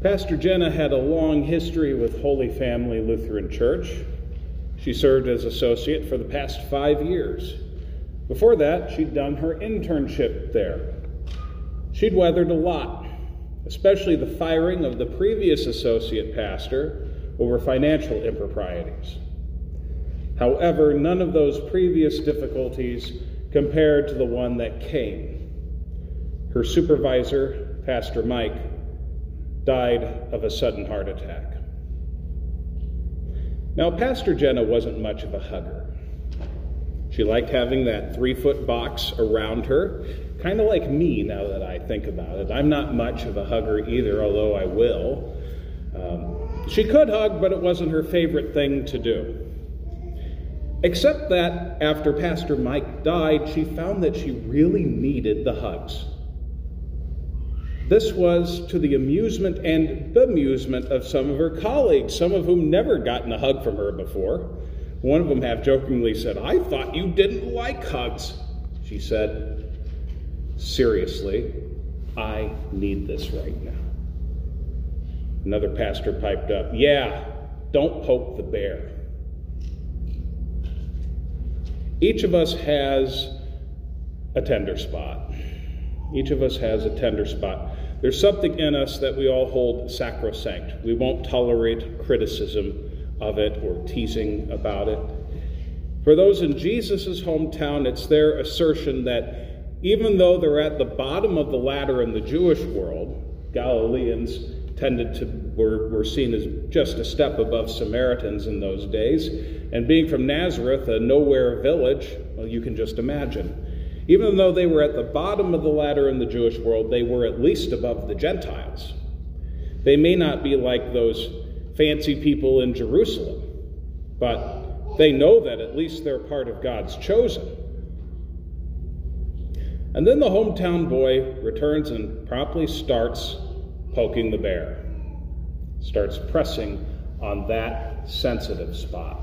Pastor Jenna had a long history with Holy Family Lutheran Church. She served as associate for the past five years. Before that, she'd done her internship there. She'd weathered a lot, especially the firing of the previous associate pastor over financial improprieties. However, none of those previous difficulties compared to the one that came. Her supervisor, Pastor Mike, died of a sudden heart attack. Now, Pastor Jenna wasn't much of a hugger. She liked having that three foot box around her, kind of like me now that I think about it. I'm not much of a hugger either, although I will. Um, she could hug, but it wasn't her favorite thing to do. Except that after Pastor Mike died, she found that she really needed the hugs. This was to the amusement and bemusement of some of her colleagues, some of whom never gotten a hug from her before. One of them half jokingly said, I thought you didn't like hugs. She said, Seriously, I need this right now. Another pastor piped up, Yeah, don't poke the bear. Each of us has a tender spot. Each of us has a tender spot. There's something in us that we all hold sacrosanct. We won't tolerate criticism of it or teasing about it. For those in Jesus' hometown, it's their assertion that even though they're at the bottom of the ladder in the Jewish world, Galileans tended to were, were seen as just a step above Samaritans in those days. And being from Nazareth, a nowhere village, well, you can just imagine. Even though they were at the bottom of the ladder in the Jewish world, they were at least above the Gentiles. They may not be like those fancy people in Jerusalem, but they know that at least they're part of God's chosen. And then the hometown boy returns and promptly starts poking the bear, starts pressing on that sensitive spot.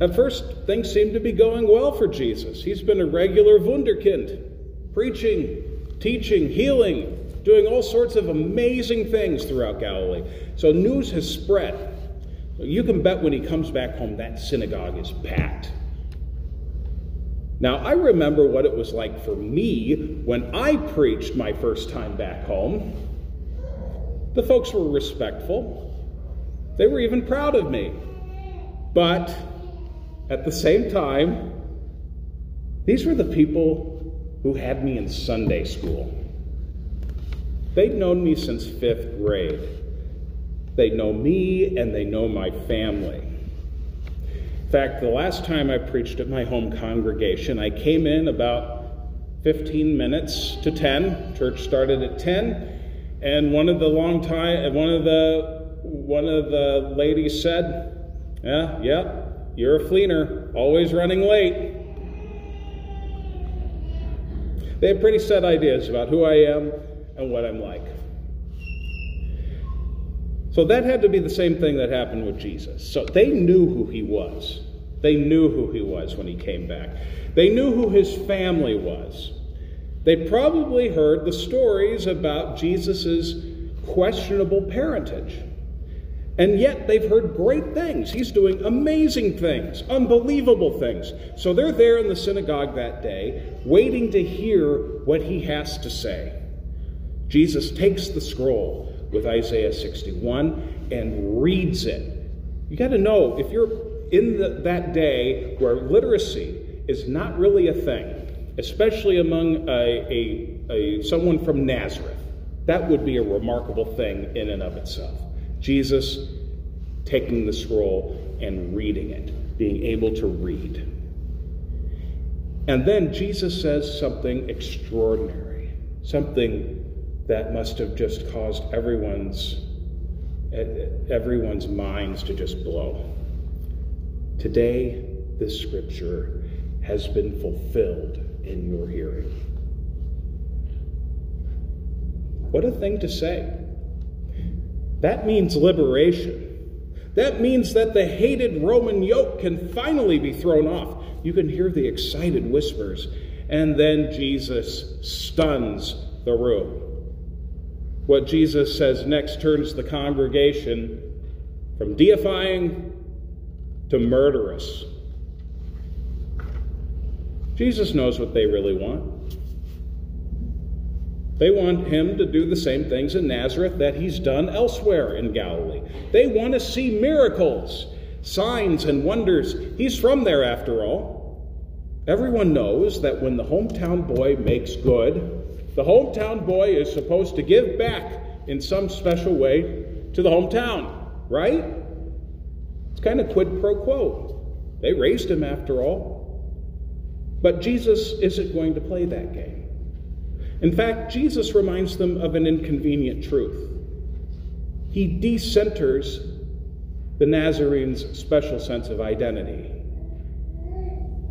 At first, things seem to be going well for Jesus. He's been a regular Wunderkind, preaching, teaching, healing, doing all sorts of amazing things throughout Galilee. So news has spread. You can bet when he comes back home, that synagogue is packed. Now, I remember what it was like for me when I preached my first time back home. The folks were respectful, they were even proud of me. But at the same time, these were the people who had me in Sunday school. They'd known me since fifth grade. They know me and they know my family. In fact, the last time I preached at my home congregation, I came in about 15 minutes to 10. Church started at 10, and one of the long time one of the one of the ladies said, "Yeah, yeah, you're a Fleener, always running late. They have pretty set ideas about who I am and what I'm like. So that had to be the same thing that happened with Jesus. So they knew who he was. They knew who he was when he came back. They knew who his family was. They probably heard the stories about Jesus' questionable parentage. And yet they've heard great things. He's doing amazing things, unbelievable things. So they're there in the synagogue that day, waiting to hear what he has to say. Jesus takes the scroll with Isaiah 61 and reads it. You got to know if you're in the, that day where literacy is not really a thing, especially among a, a, a, someone from Nazareth, that would be a remarkable thing in and of itself. Jesus taking the scroll and reading it, being able to read. And then Jesus says something extraordinary, something that must have just caused everyone's everyone's minds to just blow. Today, this scripture has been fulfilled in your hearing. What a thing to say. That means liberation. That means that the hated Roman yoke can finally be thrown off. You can hear the excited whispers. And then Jesus stuns the room. What Jesus says next turns the congregation from deifying to murderous. Jesus knows what they really want. They want him to do the same things in Nazareth that he's done elsewhere in Galilee. They want to see miracles, signs, and wonders. He's from there, after all. Everyone knows that when the hometown boy makes good, the hometown boy is supposed to give back in some special way to the hometown, right? It's kind of quid pro quo. They raised him, after all. But Jesus isn't going to play that game. In fact, Jesus reminds them of an inconvenient truth. He decenters the Nazarenes' special sense of identity.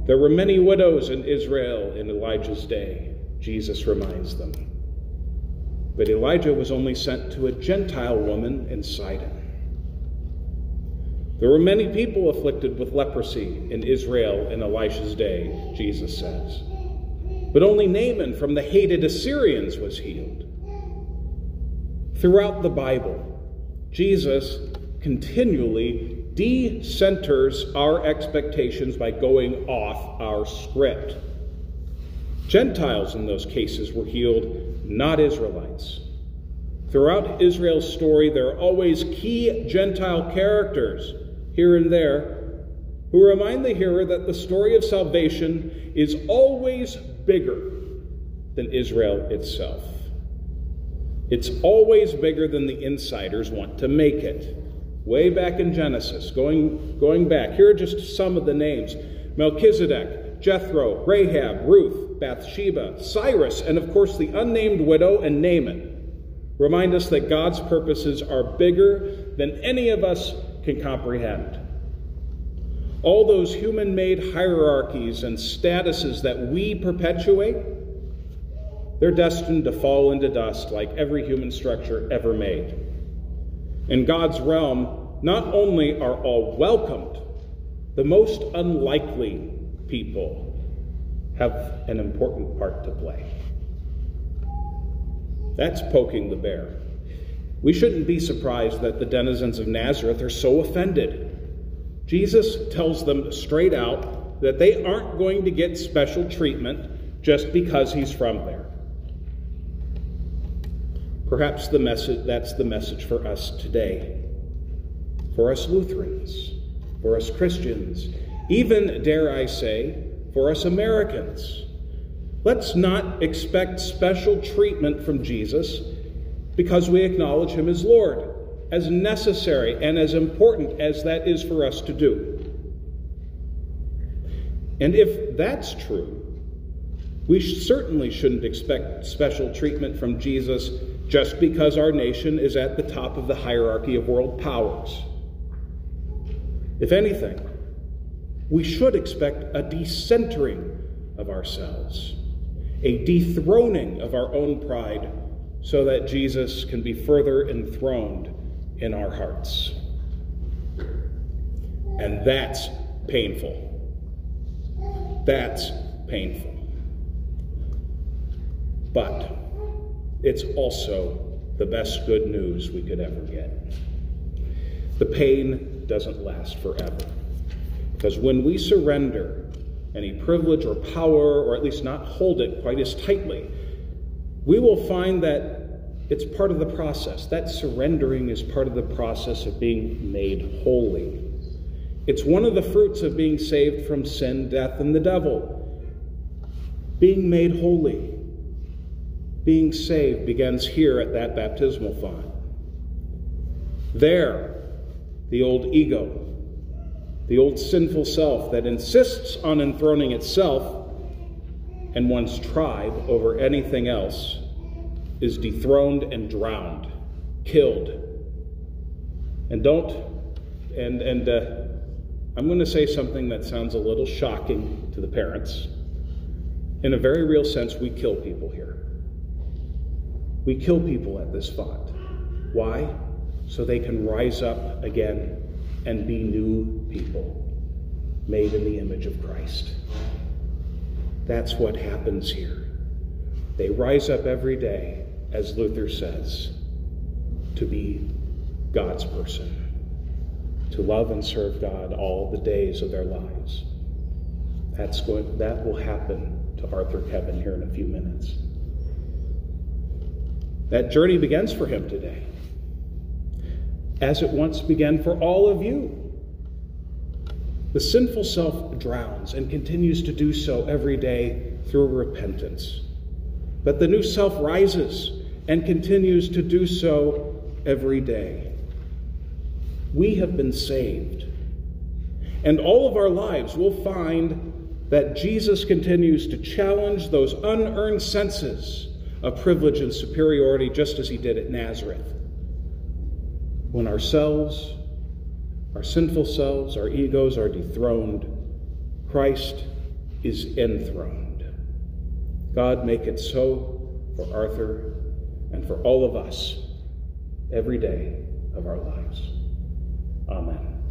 There were many widows in Israel in Elijah's day, Jesus reminds them. But Elijah was only sent to a Gentile woman in Sidon. There were many people afflicted with leprosy in Israel in Elisha's day, Jesus says. But only Naaman from the hated Assyrians was healed. Throughout the Bible, Jesus continually decenters our expectations by going off our script. Gentiles in those cases were healed, not Israelites. Throughout Israel's story, there are always key Gentile characters here and there who remind the hearer that the story of salvation is always bigger than Israel itself. It's always bigger than the insiders want to make it. Way back in Genesis, going, going back, here are just some of the names Melchizedek, Jethro, Rahab, Ruth, Bathsheba, Cyrus, and of course the unnamed widow and Naaman remind us that God's purposes are bigger than any of us can comprehend. All those human made hierarchies and statuses that we perpetuate, they're destined to fall into dust like every human structure ever made. In God's realm, not only are all welcomed, the most unlikely people have an important part to play. That's poking the bear. We shouldn't be surprised that the denizens of Nazareth are so offended. Jesus tells them straight out that they aren't going to get special treatment just because he's from there. Perhaps the message that's the message for us today. For us Lutherans, for us Christians, even dare I say, for us Americans. Let's not expect special treatment from Jesus because we acknowledge him as Lord as necessary and as important as that is for us to do. And if that's true, we certainly shouldn't expect special treatment from Jesus just because our nation is at the top of the hierarchy of world powers. If anything, we should expect a decentering of ourselves, a dethroning of our own pride, so that Jesus can be further enthroned in our hearts. And that's painful. That's painful. But it's also the best good news we could ever get. The pain doesn't last forever. Because when we surrender any privilege or power, or at least not hold it quite as tightly, we will find that it's part of the process. That surrendering is part of the process of being made holy. It's one of the fruits of being saved from sin, death, and the devil. Being made holy, being saved begins here at that baptismal font. There, the old ego, the old sinful self that insists on enthroning itself and one's tribe over anything else is dethroned and drowned, killed. And don't, and, and uh, I'm going to say something that sounds a little shocking to the parents. In a very real sense, we kill people here. We kill people at this font. Why? So they can rise up again and be new people made in the image of Christ. That's what happens here. They rise up every day as Luther says, to be God's person, to love and serve God all the days of their lives. That's going, that will happen to Arthur Kevin here in a few minutes. That journey begins for him today, as it once began for all of you. The sinful self drowns and continues to do so every day through repentance. But the new self rises and continues to do so every day. We have been saved. And all of our lives we'll find that Jesus continues to challenge those unearned senses of privilege and superiority just as he did at Nazareth. When ourselves, our sinful selves, our egos are dethroned, Christ is enthroned. God, make it so for Arthur and for all of us every day of our lives. Amen.